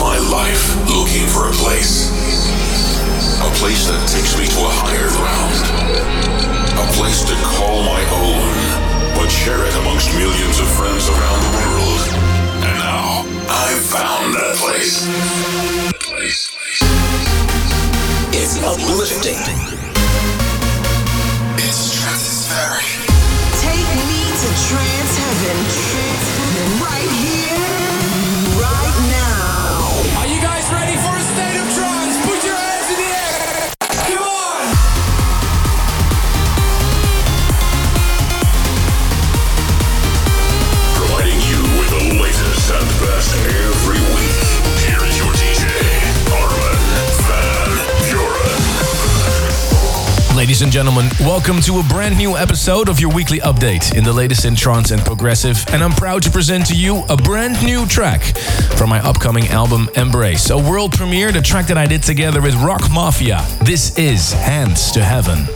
my life looking for a place. A place that takes me to a higher ground. A place to call my own, but share it amongst millions of friends around the world. And now, I've found that place. It's uplifting. It's stratospheric. Take me to trance heaven. Right here, Ladies and gentlemen, welcome to a brand new episode of your weekly update in the latest in trance and progressive. And I'm proud to present to you a brand new track from my upcoming album Embrace, a world premiere, the track that I did together with Rock Mafia. This is Hands to Heaven.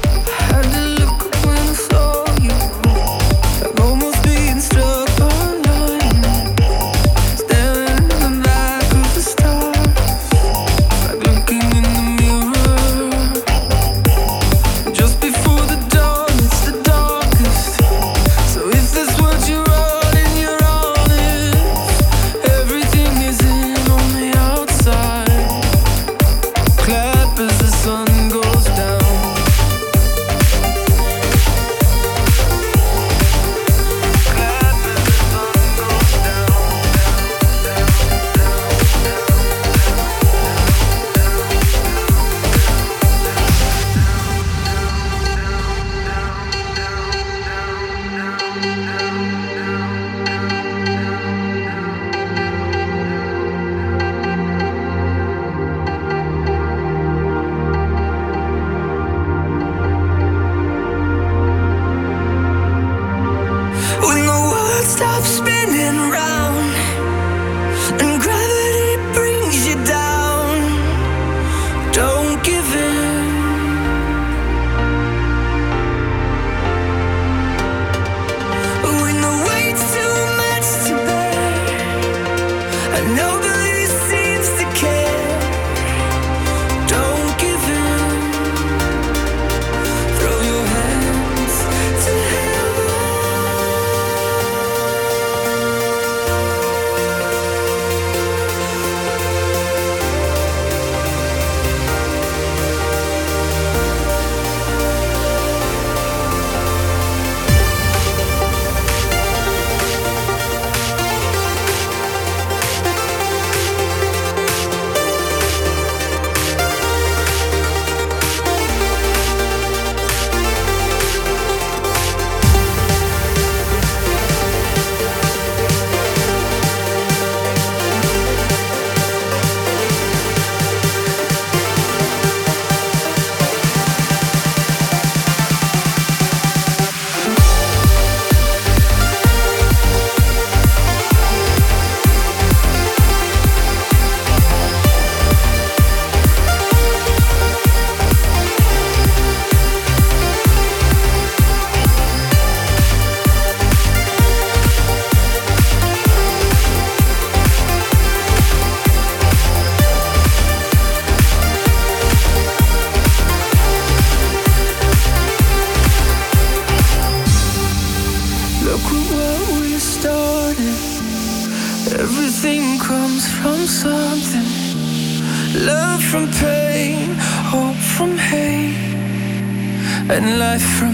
Life from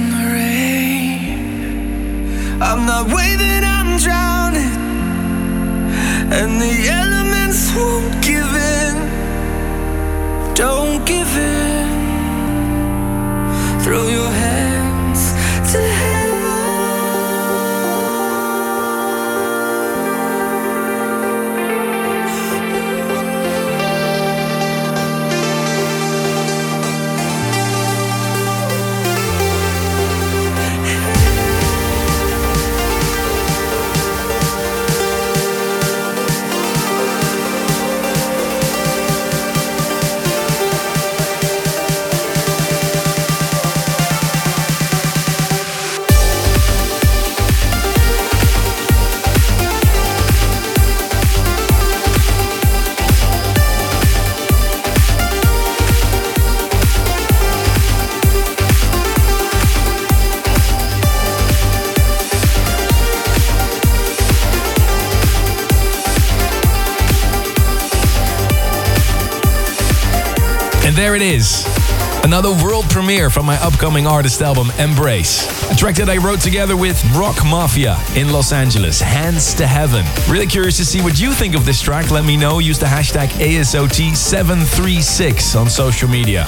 Another world premiere from my upcoming artist album, Embrace. A track that I wrote together with Rock Mafia in Los Angeles, Hands to Heaven. Really curious to see what you think of this track. Let me know. Use the hashtag ASOT736 on social media.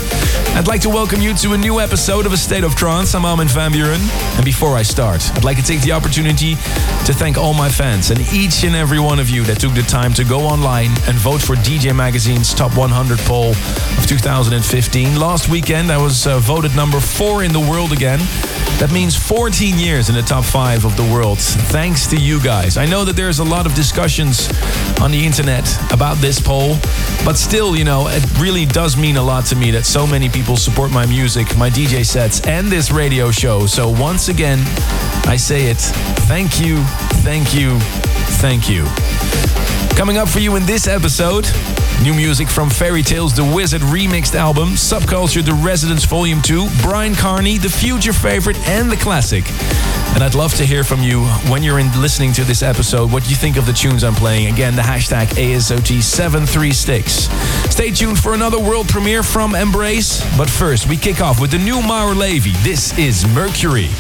I'd like to welcome you to a new episode of A State of Trance. I'm Armin van Buuren. And before I start, I'd like to take the opportunity to thank all my fans and each and every one of you that took the time to go online and vote for DJ Magazine's Top 100 poll of 2015. Last weekend, I was uh, voted number four in the world again. That means 14 years in the top five of the world. Thanks to you guys. I know that there's a lot of discussions on the internet about this poll, but still, you know, it really does mean a lot to me that so many people support my music, my DJ sets, and this radio show. So once again, I say it. Thank you, thank you, thank you. Coming up for you in this episode, New music from Fairy Tales The Wizard remixed album, Subculture The Residence Volume 2, Bryan Kearney, the future favorite, and the classic. And I'd love to hear from you when you're in listening to this episode, what you think of the tunes I'm playing. Again, the hashtag ASOT736. Stay tuned for another world premiere from Embrace. But first, we kick off with the new Maor Levi. This is Mercury.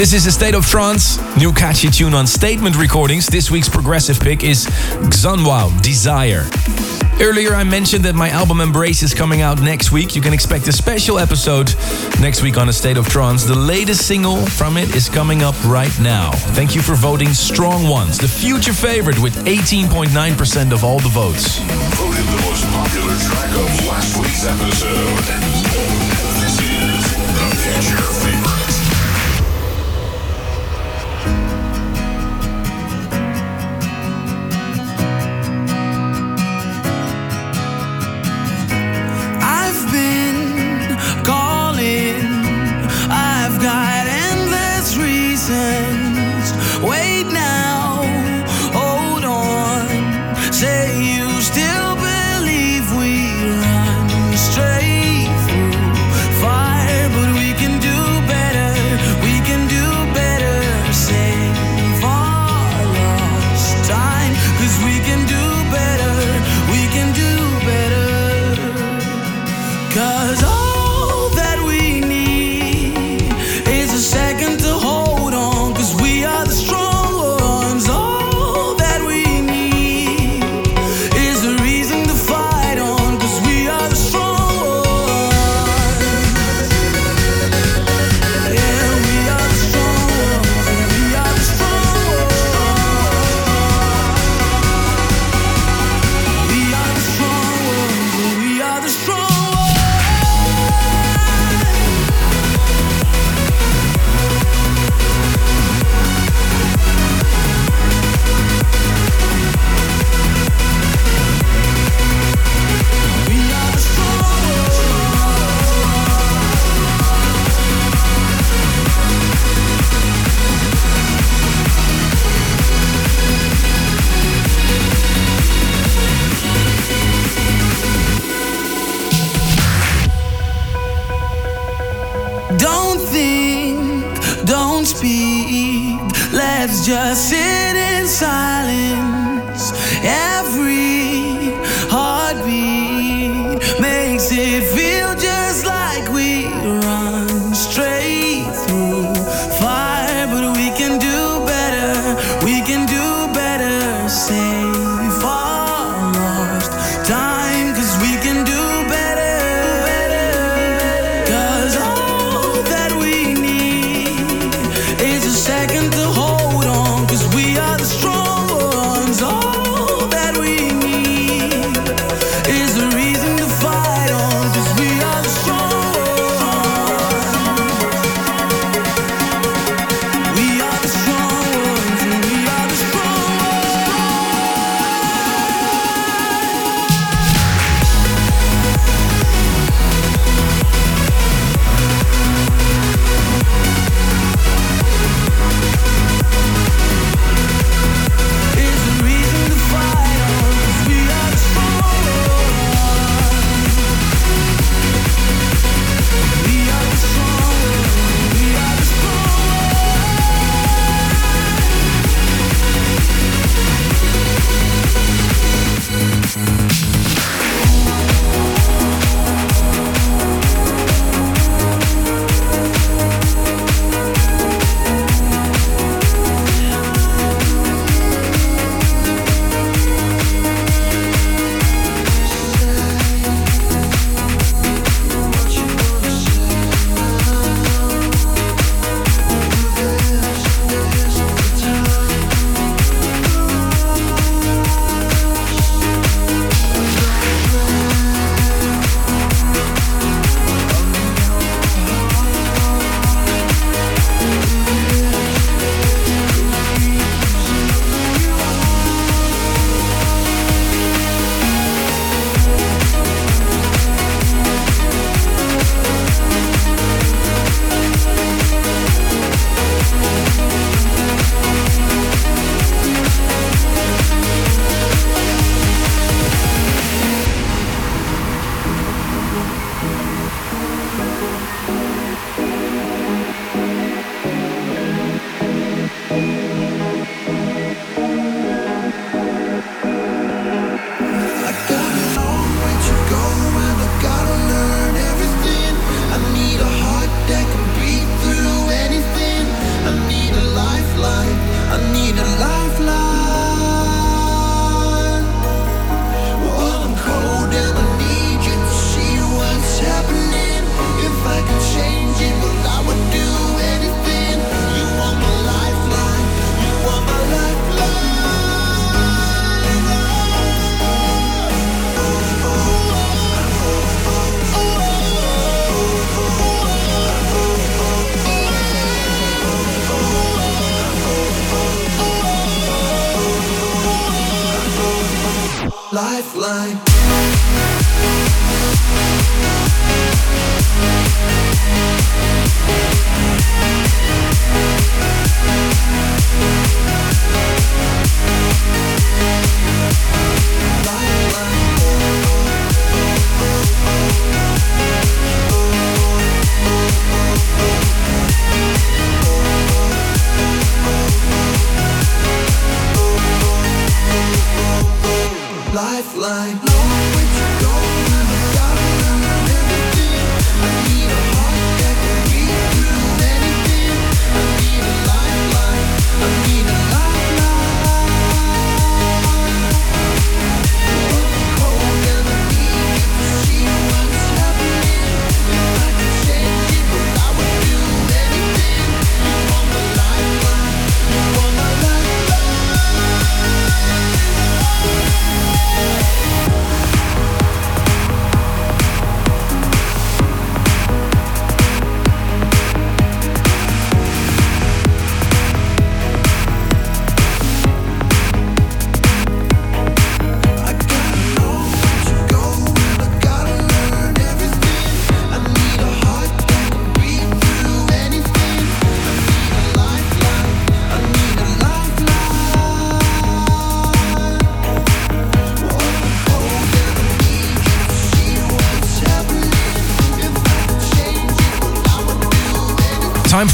This is the State of Trance, new catchy tune on Statement Recordings. This week's progressive pick is Xanwao Desire. Earlier, I mentioned that my album Embrace is coming out next week. You can expect a special episode next week on A State of Trance. The latest single from it is coming up right now. Thank you for voting Strong Ones, the future favorite with 18.9% of all the votes. Voted the most popular track of last week's episode. This is the future favorite.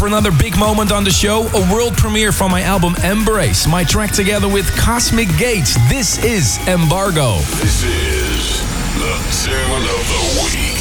for another big moment on the show a world premiere from my album Embrace, my track together with Cosmic Gates. This is Embargo. This is the tune of the week.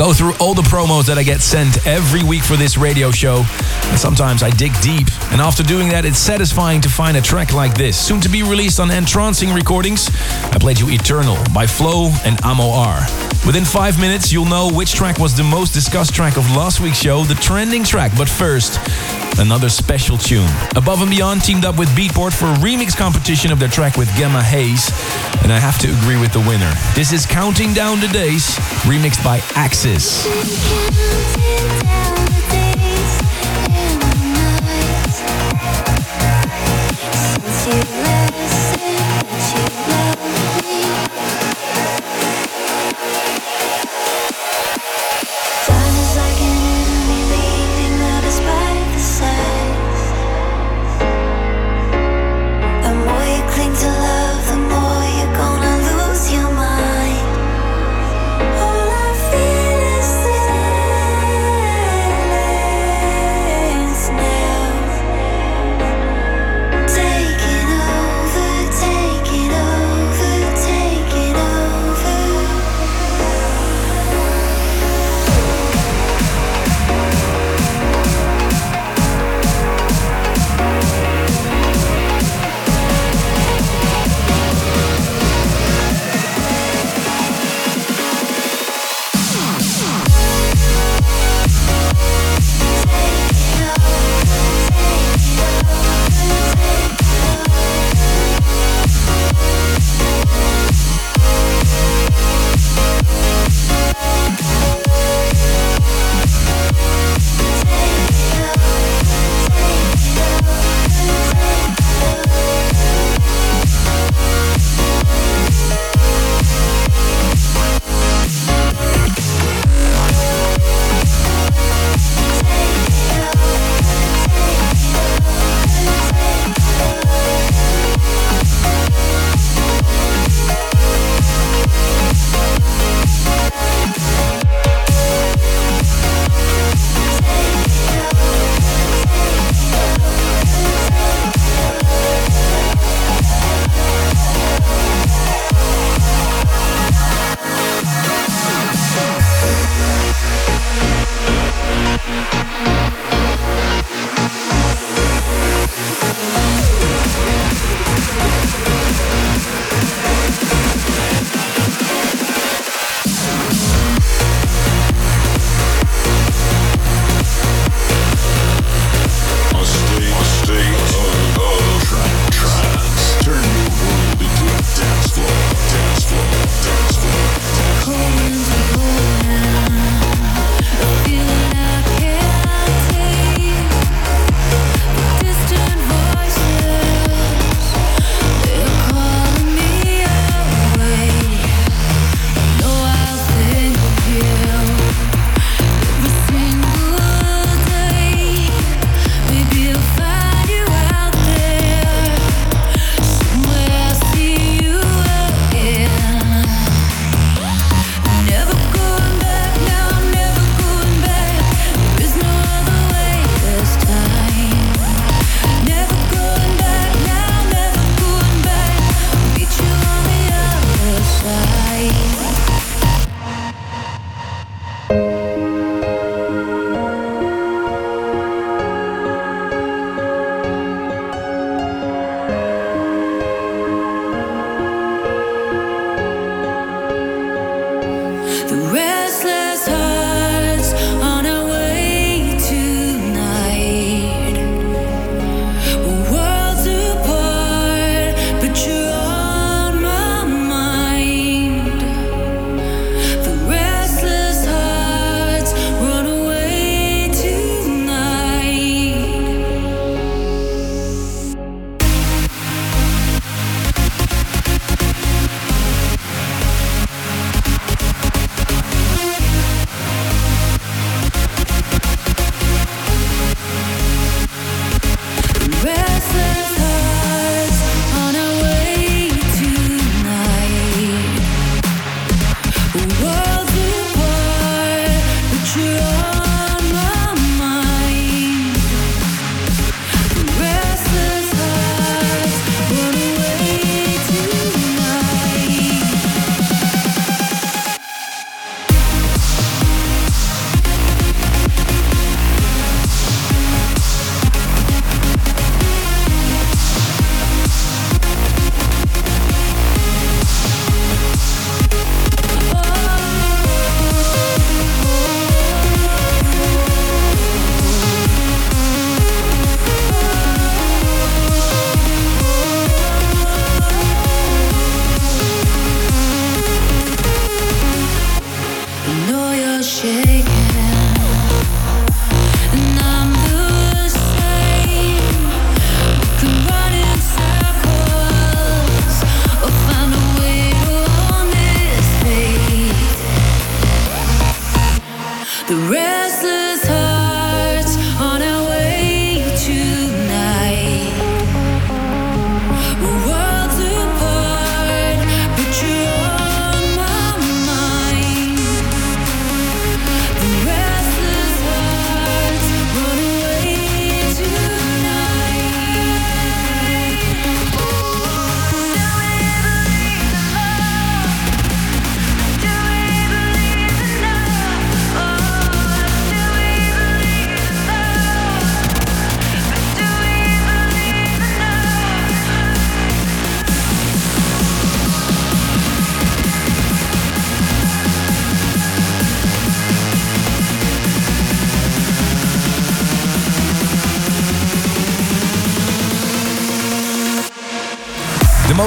Go through all the promos that I get sent every week for this radio show, and sometimes I dig deep. And after doing that, it's satisfying to find a track like this, soon to be released on Entrancing Recordings. I played you Eternal by Flo and Amo R. Within five minutes, you'll know which track was the most discussed track of last week's show, the trending track. But first, another special tune. Above and Beyond teamed up with Beatport for a remix competition of their track with Gemma Hayes, and I have to agree with the winner. This is Counting Down the Days, remixed by Axis.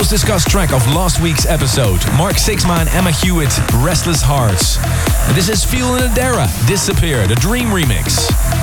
Most discussed track of last week's episode. Mark Sixma and Emma Hewitt, Restless Hearts. And this is Feel and Adara, Disappear, the Dream Remix.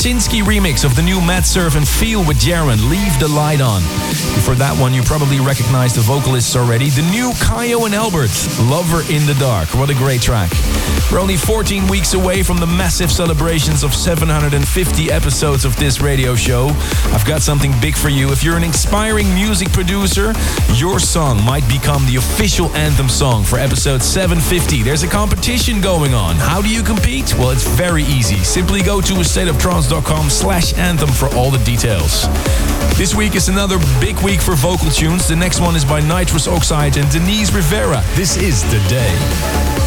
Grasinski remix of the new Matt Surf and Feel with Jaron, Leave the Light On. For that one, you probably recognize the vocalists already. The new Kyau and Albert, Lover in the Dark. What a great track. We're only 14 weeks away from the massive celebrations of 750 episodes of this radio show. I've got something big for you. If you're an inspiring music producer, your song might become the official anthem song for episode 750. There's a competition going on. How do you compete? Well, it's very easy. Simply go to astateoftrance.com slash anthem for all the details. This week is another big week for vocal tunes. The next one is by Nitrous Oxide and Denise Rivera. This is The Day.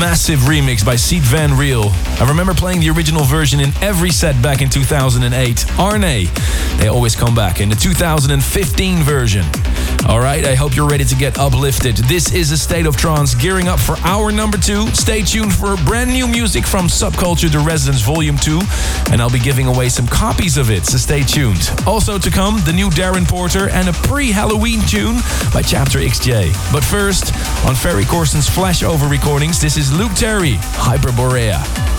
Massive remix by Sied van Riel. I remember playing the original version in every set back in 2008. Arne, they always come back in the 2015 version. Alright, I hope you're ready to get uplifted. This is a state of trance gearing up for hour number two. Stay tuned for brand new music from Subculture The Residence Volume 2, and I'll be giving away some copies of it, so stay tuned. Also to come, the new Darren Porter and a pre Halloween tune by Chapter XJ. But first, on Ferry Corsten's flashover recordings, this is Luke Terry, Hyperborea.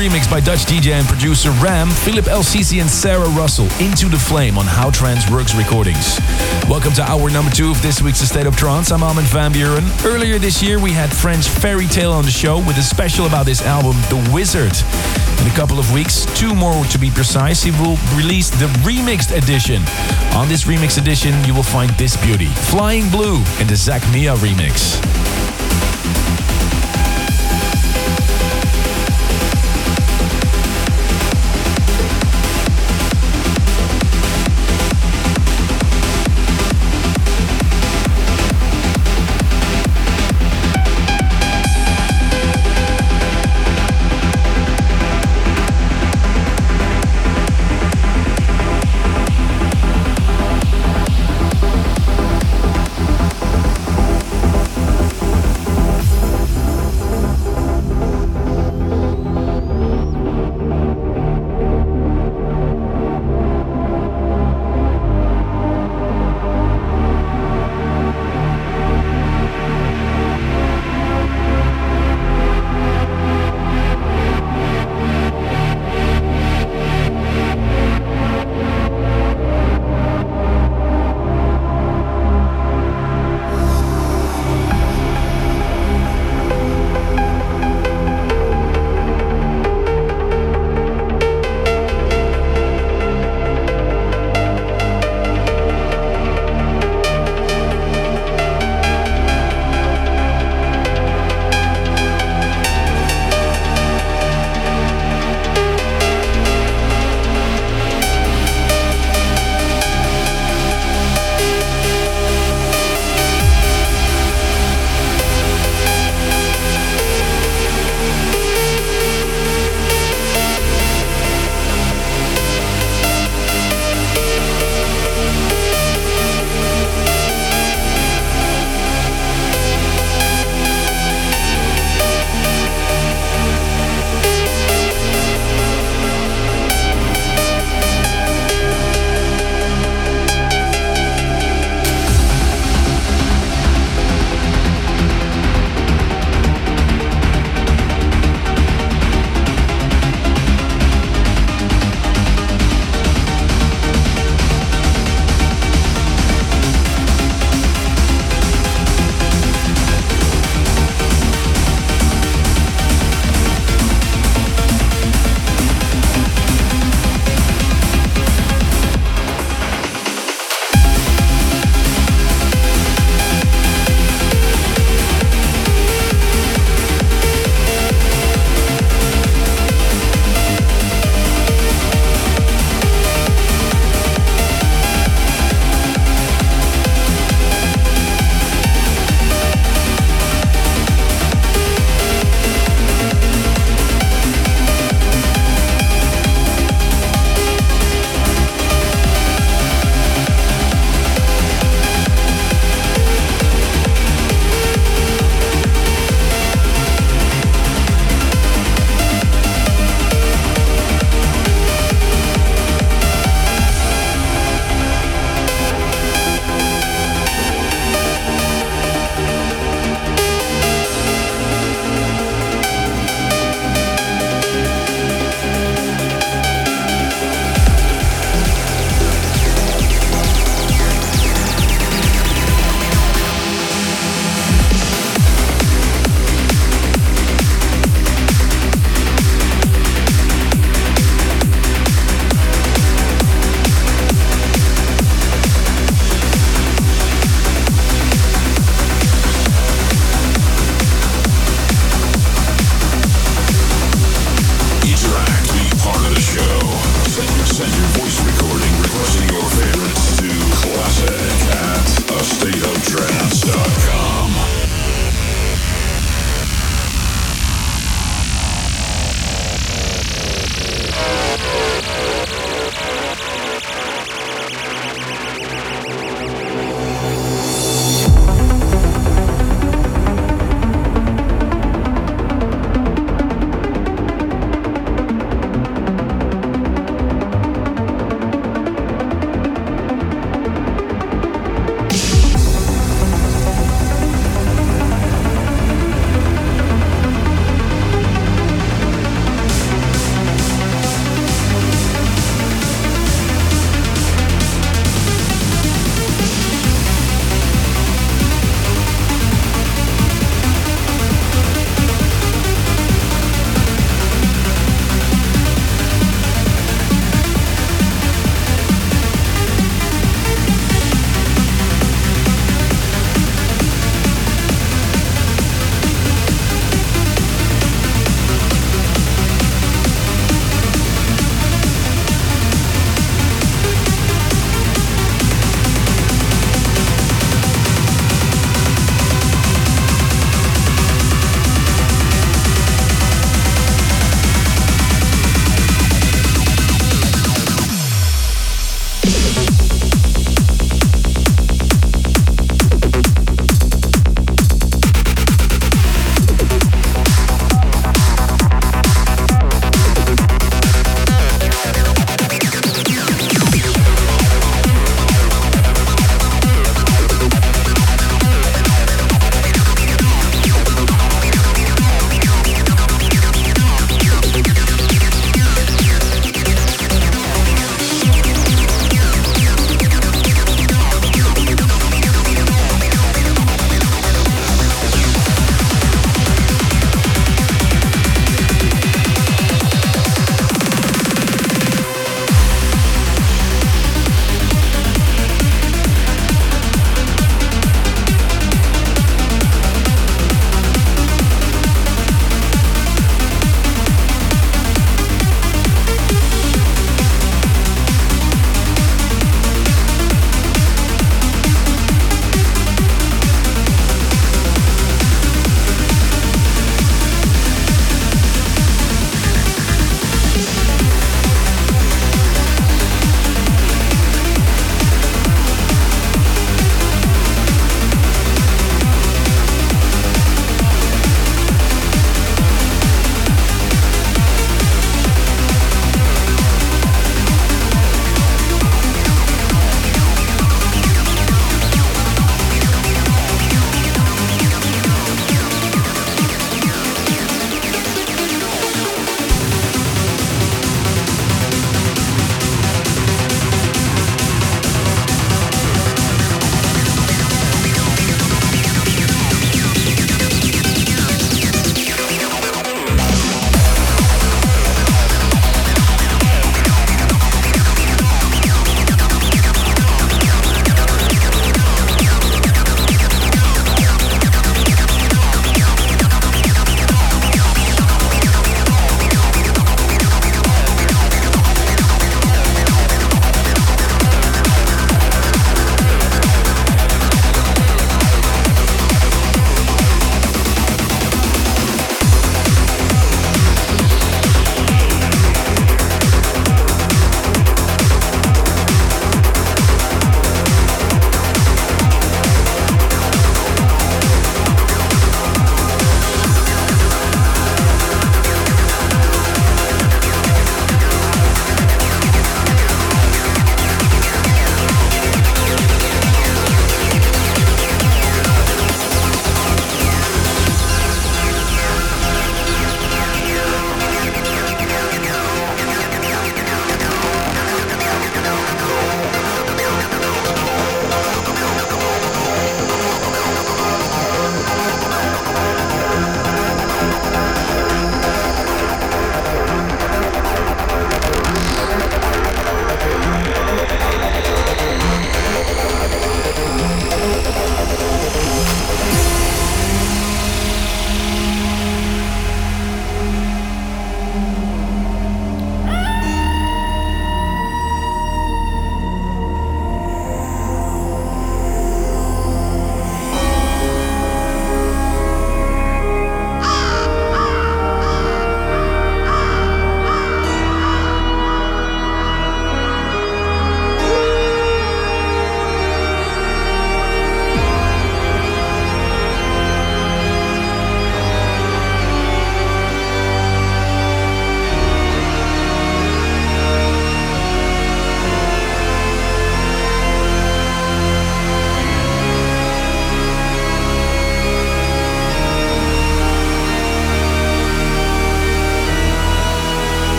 Lovely new remix by Dutch DJ and producer Ram, Philippe El Sisi and Sarah Russell, Into the Flame on How Trance Works Recordings. Welcome to hour number two of this week's State of Trance. I'm Armin van Buuren. Earlier this year, we had French Ferry Tayle on the show with a special about this album, The Wizard. In a couple of weeks, two more to be precise, he will release the remixed edition. On this remix edition, you will find this beauty, Flying Blue in the Zach Mia remix.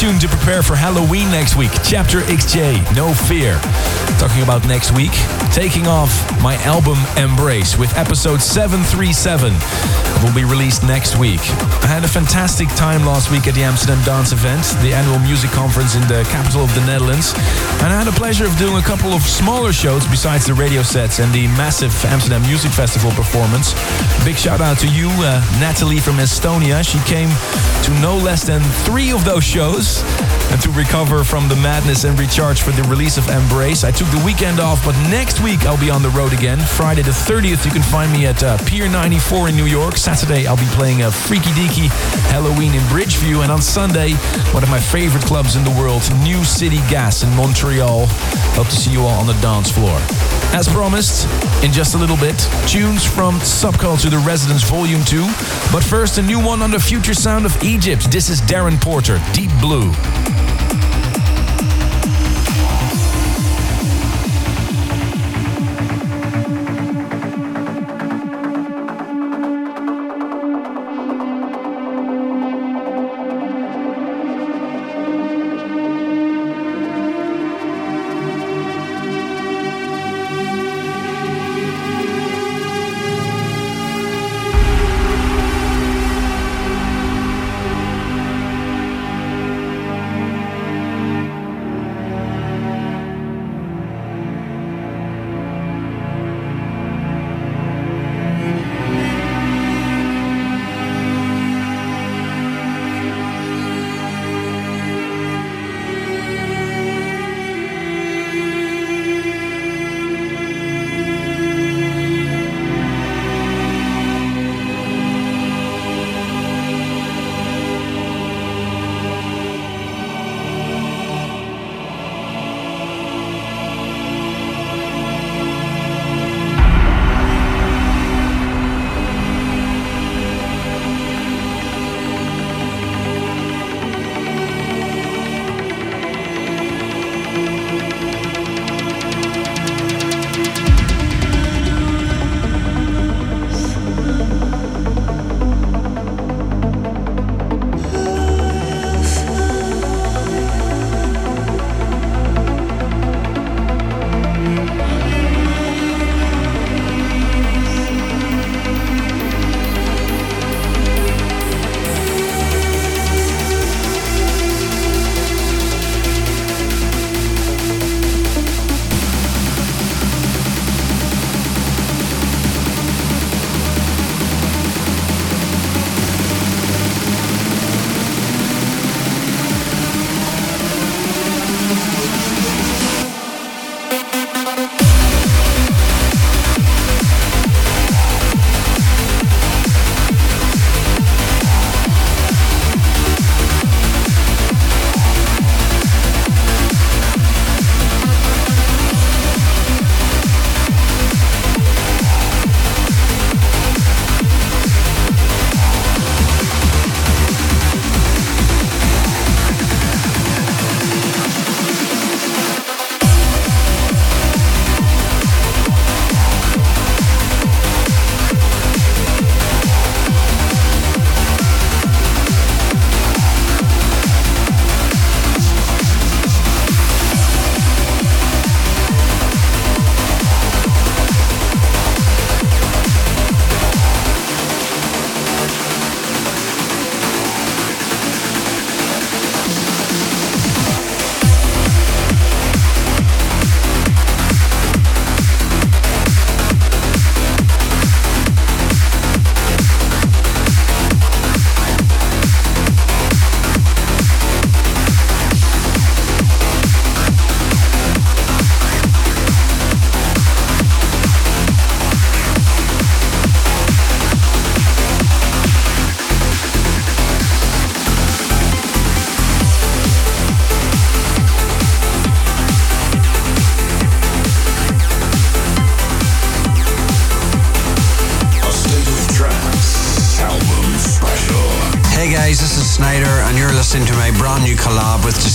Perfect tune to prepare for Halloween next week. Chapter XJ, No Fear. Talking about next week, taking off my album Embrace with episode 737. It will be released next week. I had a fantastic time last week at the Amsterdam Dance event, the annual music conference in the capital of the Netherlands. And I had the pleasure of doing a couple of smaller shows besides the radio sets and the massive Amsterdam Music Festival performance. Big shout out to you, uh, Natalie from Estonia. She came to no less than three of those shows. House. And to recover from the madness and recharge for the release of Embrace, I took the weekend off, but next week I'll be on the road again. Friday the 30th, you can find me at uh, Pier 94 in New York. Saturday, I'll be playing a freaky deaky Halloween in Bridgeview. And on Sunday, one of my favorite clubs in the world, New City Gas in Montreal. Hope to see you all on the dance floor. As promised, in just a little bit, tunes from Subculture The Residence Volume 2. But first, a new one on the future sound of Egypt. This is Darren Porter, Deep Blue.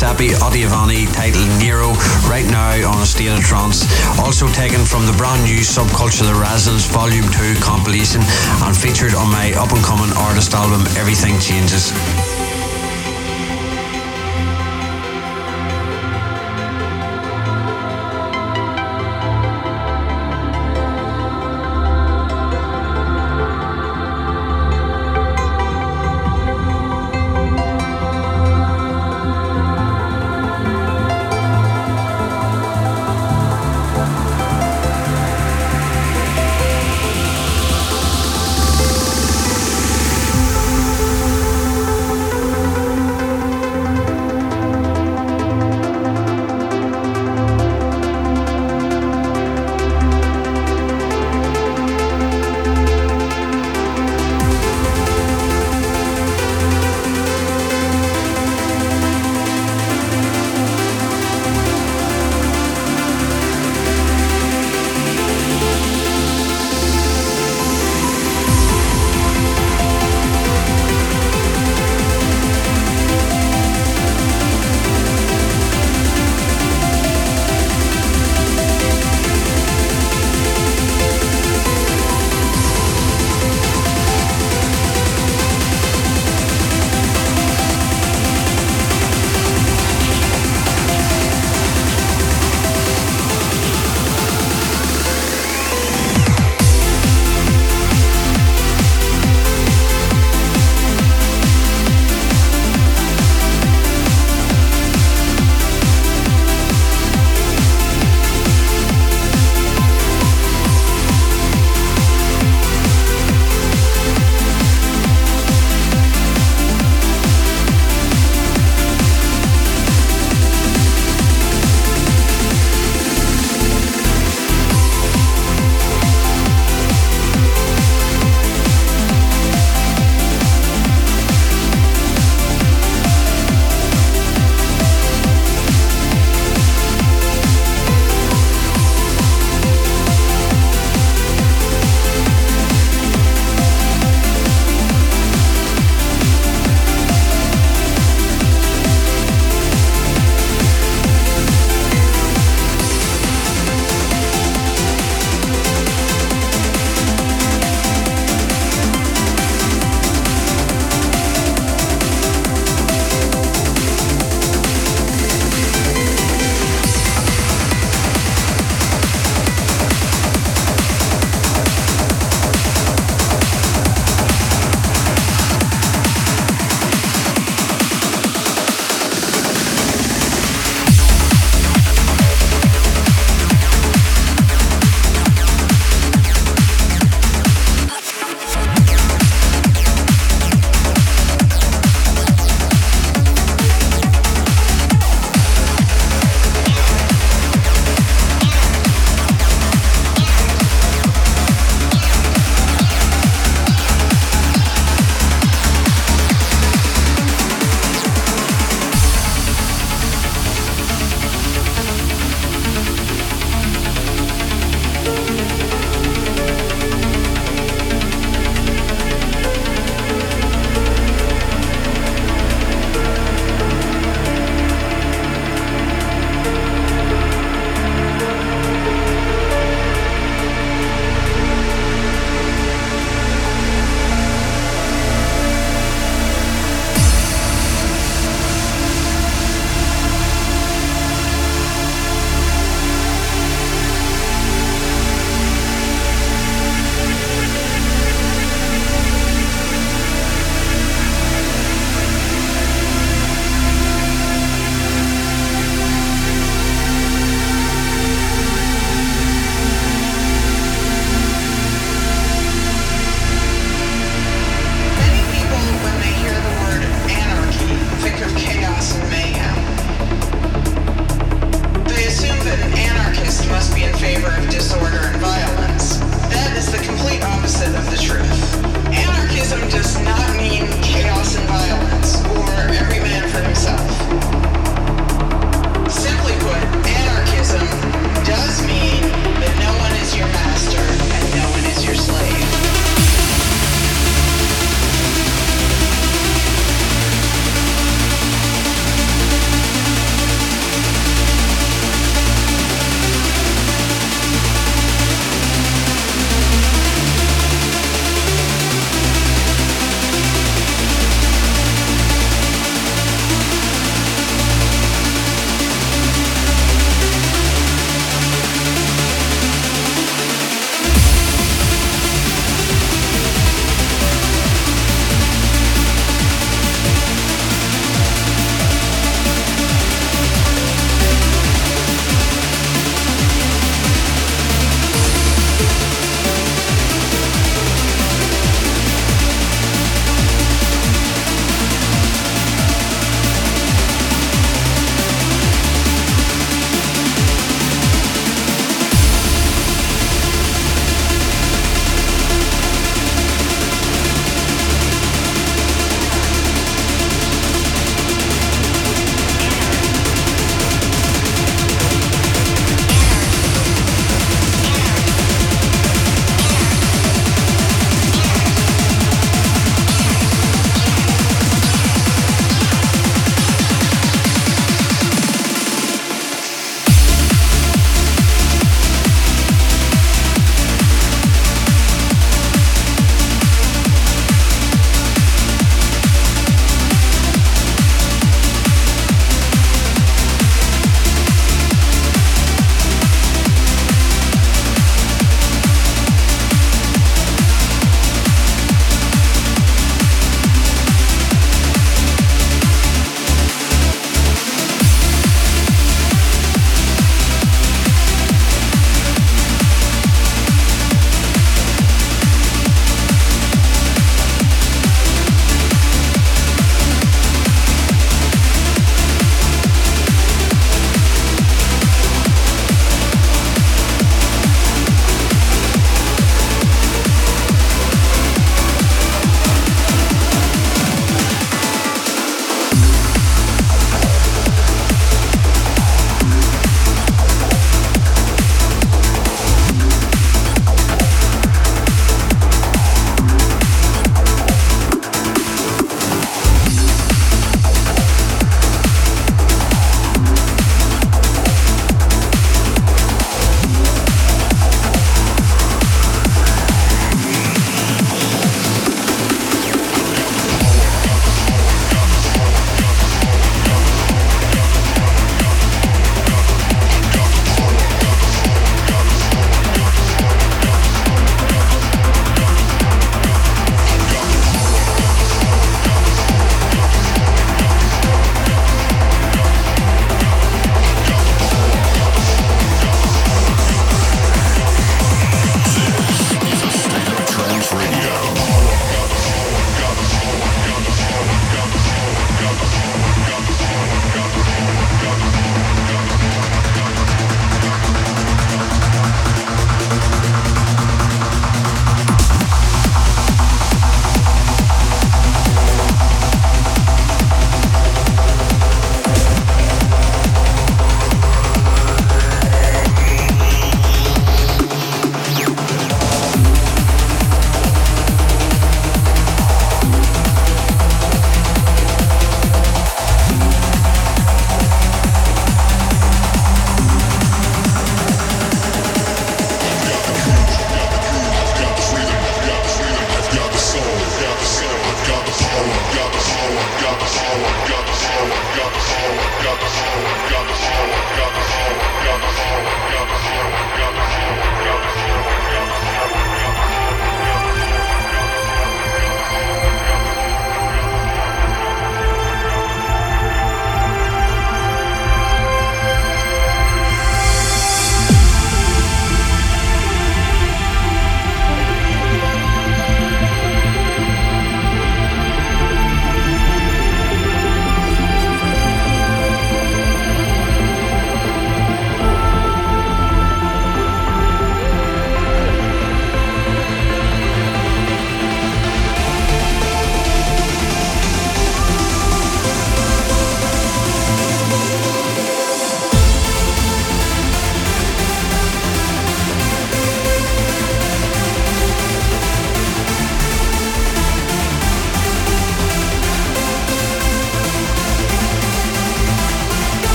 Giuseppe Ottaviani titled Nero right now on a state of trance. Also taken from the brand new Subculture The Residence Volume 2 compilation and featured on my up and coming artist album Everything Changes.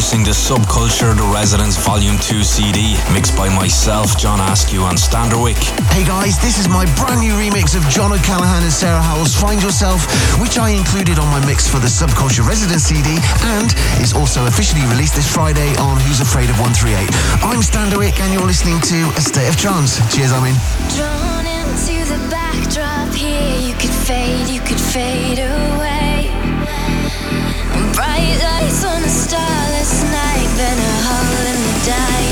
Introducing the Subculture The Residents Volume 2 CD, mixed by myself, John Askew, and Standerwick. Hey guys, this is my brand new remix of John O'Callaghan and Sarah Howell's Find Yourself, which I included on my mix for the Subculture Resident CD, and is also officially released this Friday on Who's Afraid of 138. I'm Standerwick, and you're listening to A State of Trance. Cheers, Armin. Drawn into the backdrop here, you could fade, you could fade away. Bright lights on a starless night, been a hole in the dying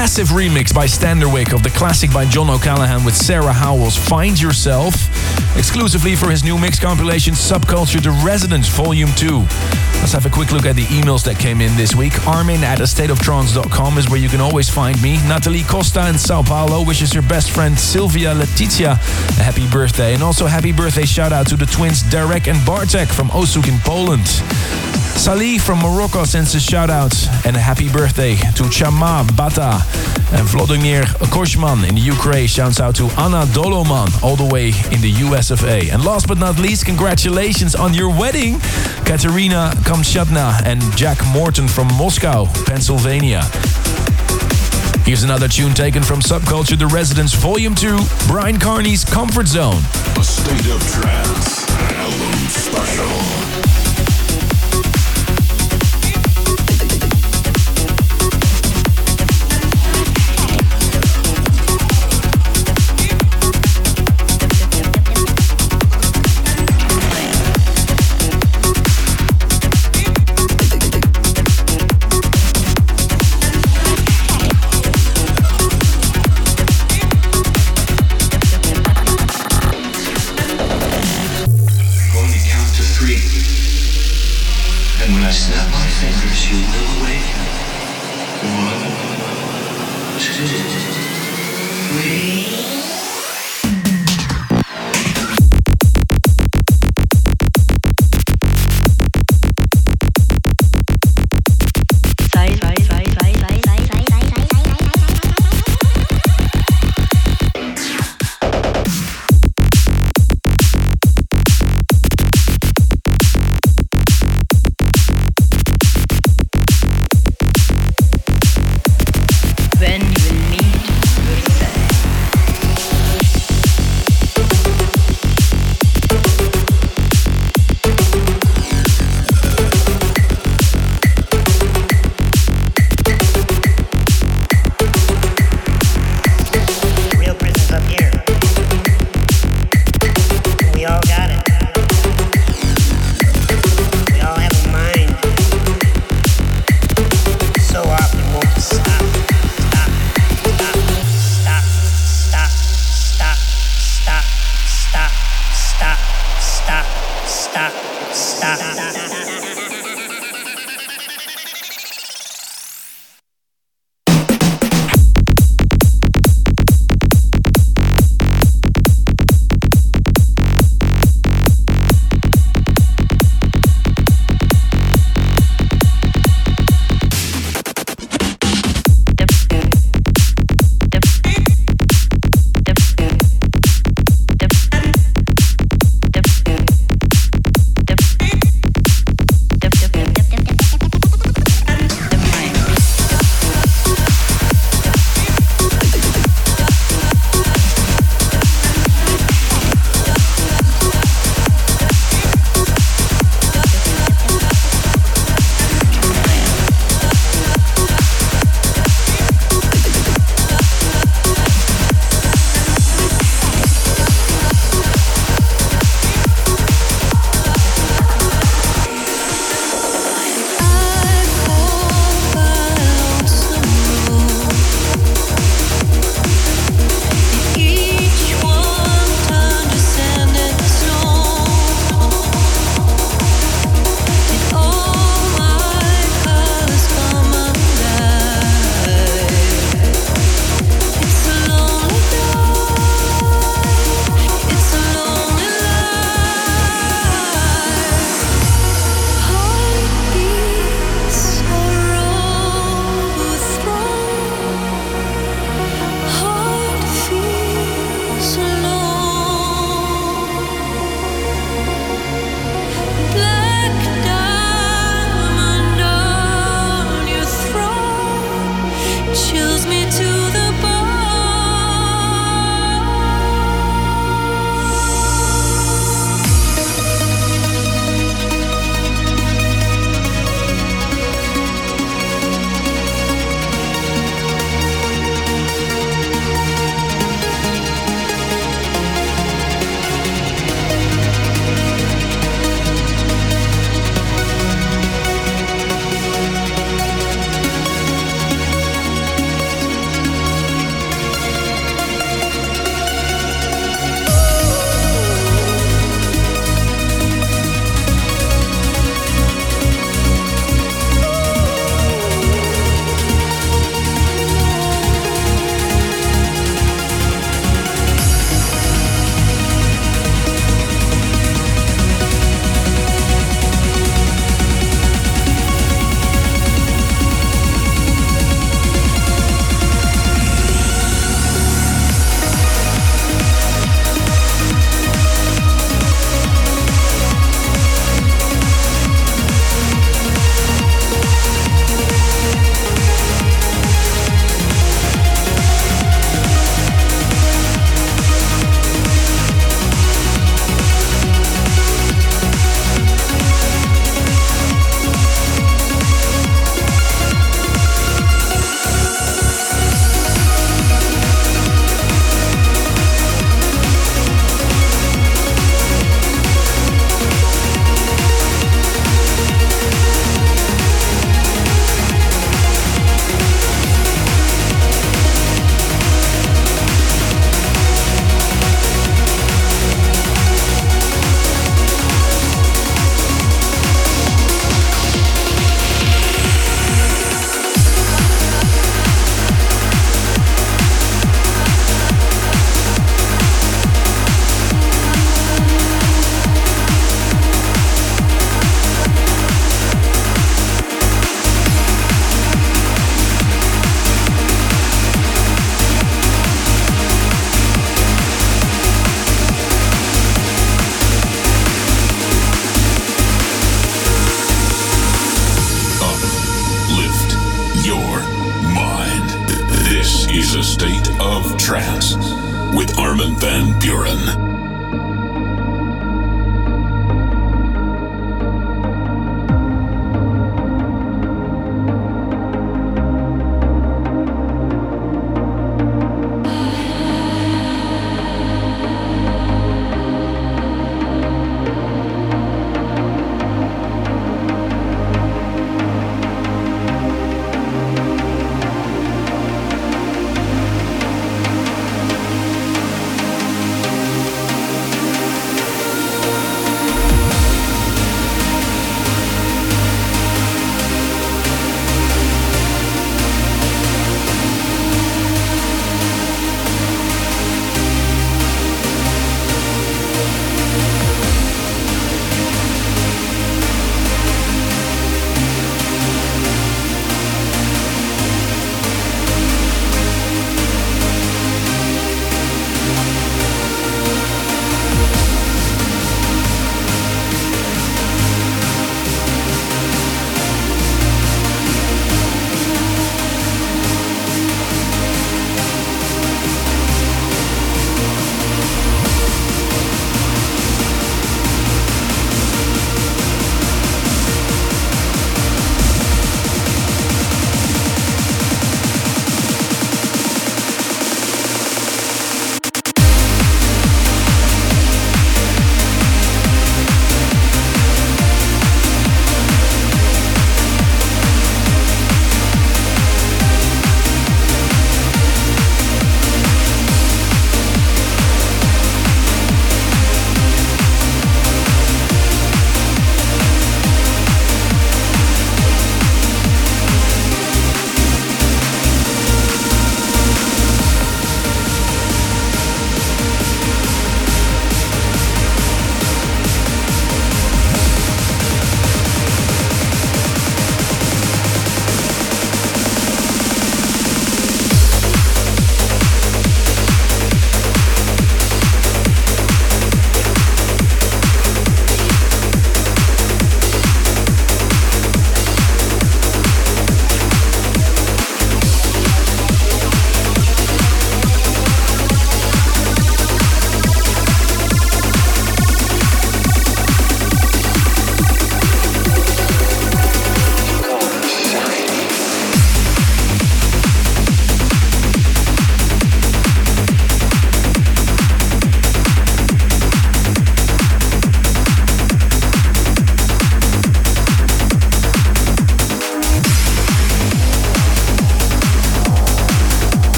Massive remix by Standerwick of the classic by John O'Callaghan with Sarah Howell's Find Yourself, exclusively for his new mix compilation Subculture The Residents Volume 2. Let's have a quick look at the emails that came in this week. Armin at astateoftrance.com is where you can always find me. Natalie Costa in Sao Paulo wishes her best friend Sylvia Letizia a happy birthday. And also happy birthday shout out to the twins Derek and Bartek from Osuk in Poland. Salih from Morocco sends a shout out and a happy birthday to Chama Bata and Vladimir Koshman in Ukraine. Shouts out to Anna Doloman all the way in the US of A. And last but not least, congratulations on your wedding, Katerina Kamchatna and Jack Morton from Moscow, Pennsylvania. Here's another tune taken from Subculture The Residents Volume 2, Bryan Kearney's Comfort Zone. A state of trance. Album special.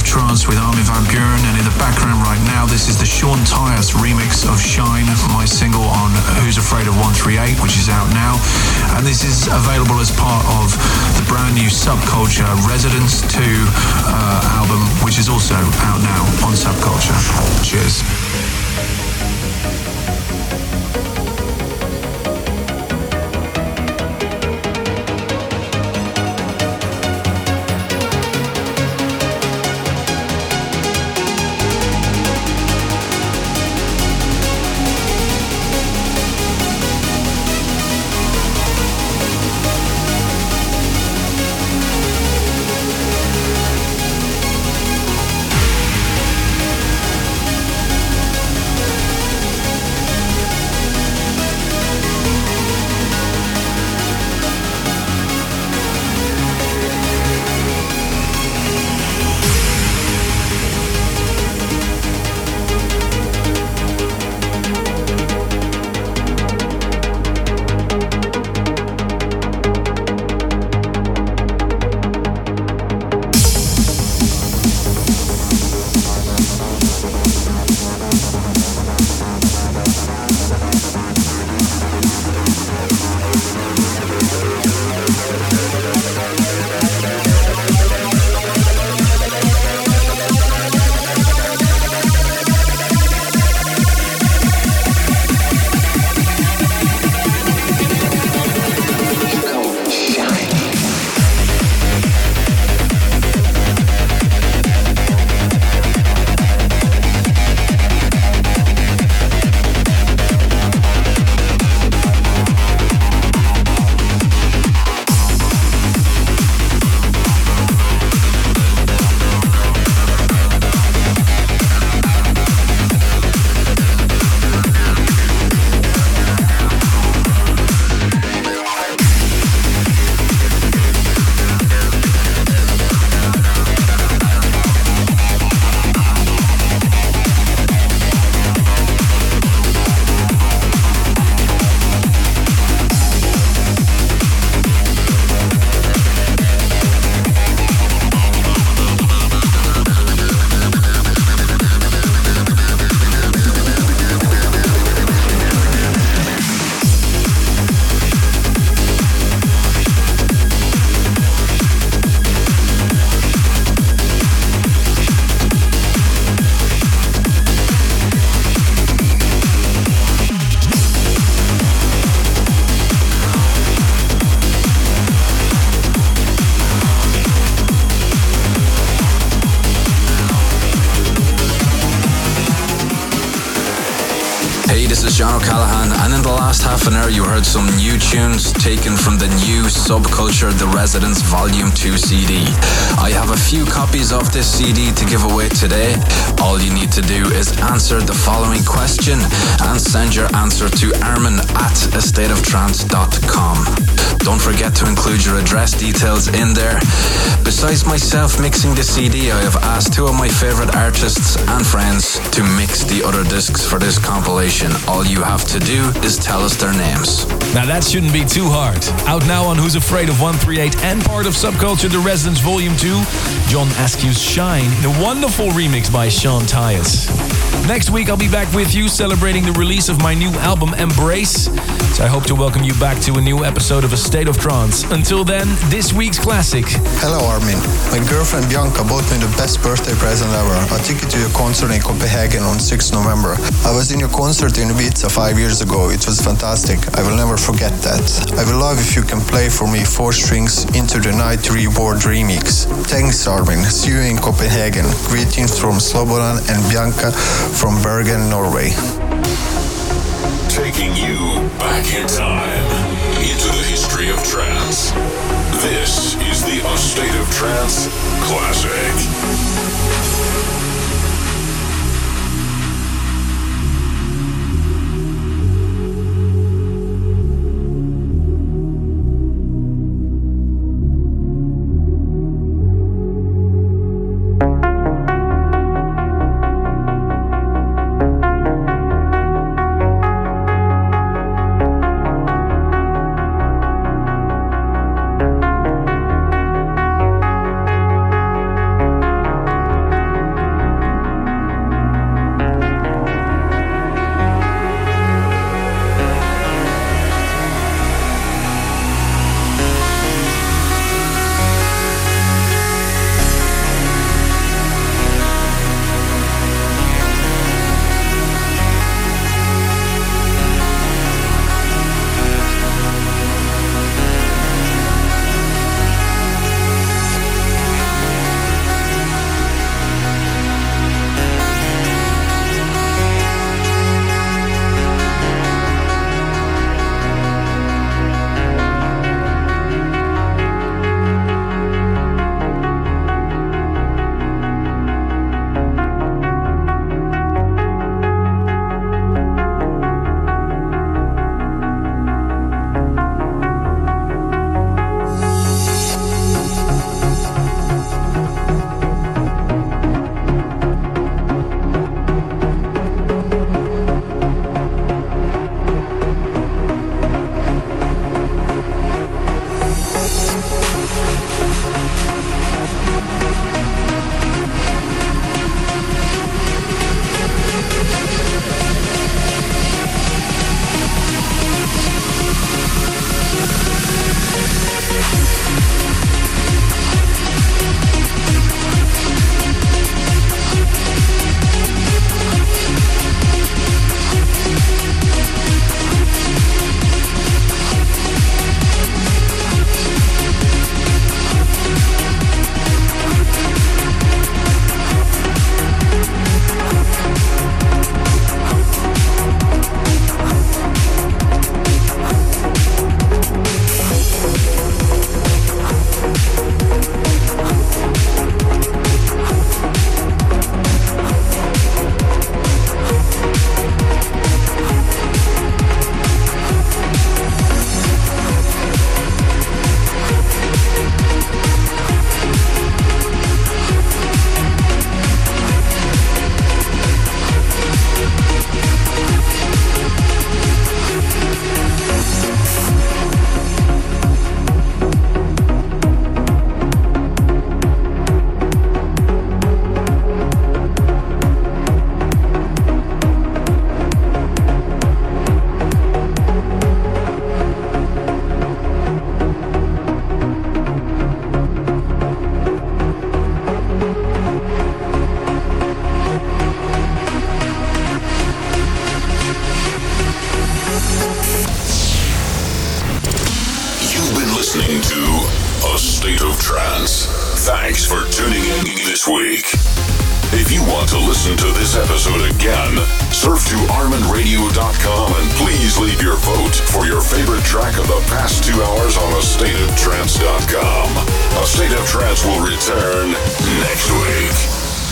of trance with Armin van Buuren, and in the background right now, this is the Sean Tyas remix of Shine, my single on Who's Afraid of 138, which is out now. And this is available as part of the brand new Subculture Residents 2 uh, album, which is also out now on Subculture. Cheers. Last half an hour, you heard some new tunes taken from the new Subculture The Residents Volume 2 CD. I have a few copies of this CD to give away today. All you need to do is answer the following question and send your answer to Armin at astateoftrance.com. Don't forget to include your address details in there. Besides myself mixing the CD, I have asked two of my favorite artists and friends to mix the other discs for this compilation. All you have to do is tell us their names. Now that shouldn't be too hard. Out now on Who's Afraid of 138 and part of Subculture The Residents Volume 2, John Askew's Shine in a wonderful remix by Sean Tyas. Next week I'll be back with you celebrating the release of my new album Embrace. So I hope to welcome you back to a new episode of A State of Trance. Until then, this week's classic. Hello Armin. My girlfriend Bianca bought me the best birthday present ever. A ticket to your concert in Copenhagen on 6 November. I was in your concert in Ibiza five years ago. It was fantastic. I will never forget that. I will love if you can play for me four strings into the night reward remix. Thanks Armin. See you in Copenhagen. Greetings from Slobodan and Bianca from Bergen, Norway. Taking you back in time into the history of trance. This is the A State of Trance Classic.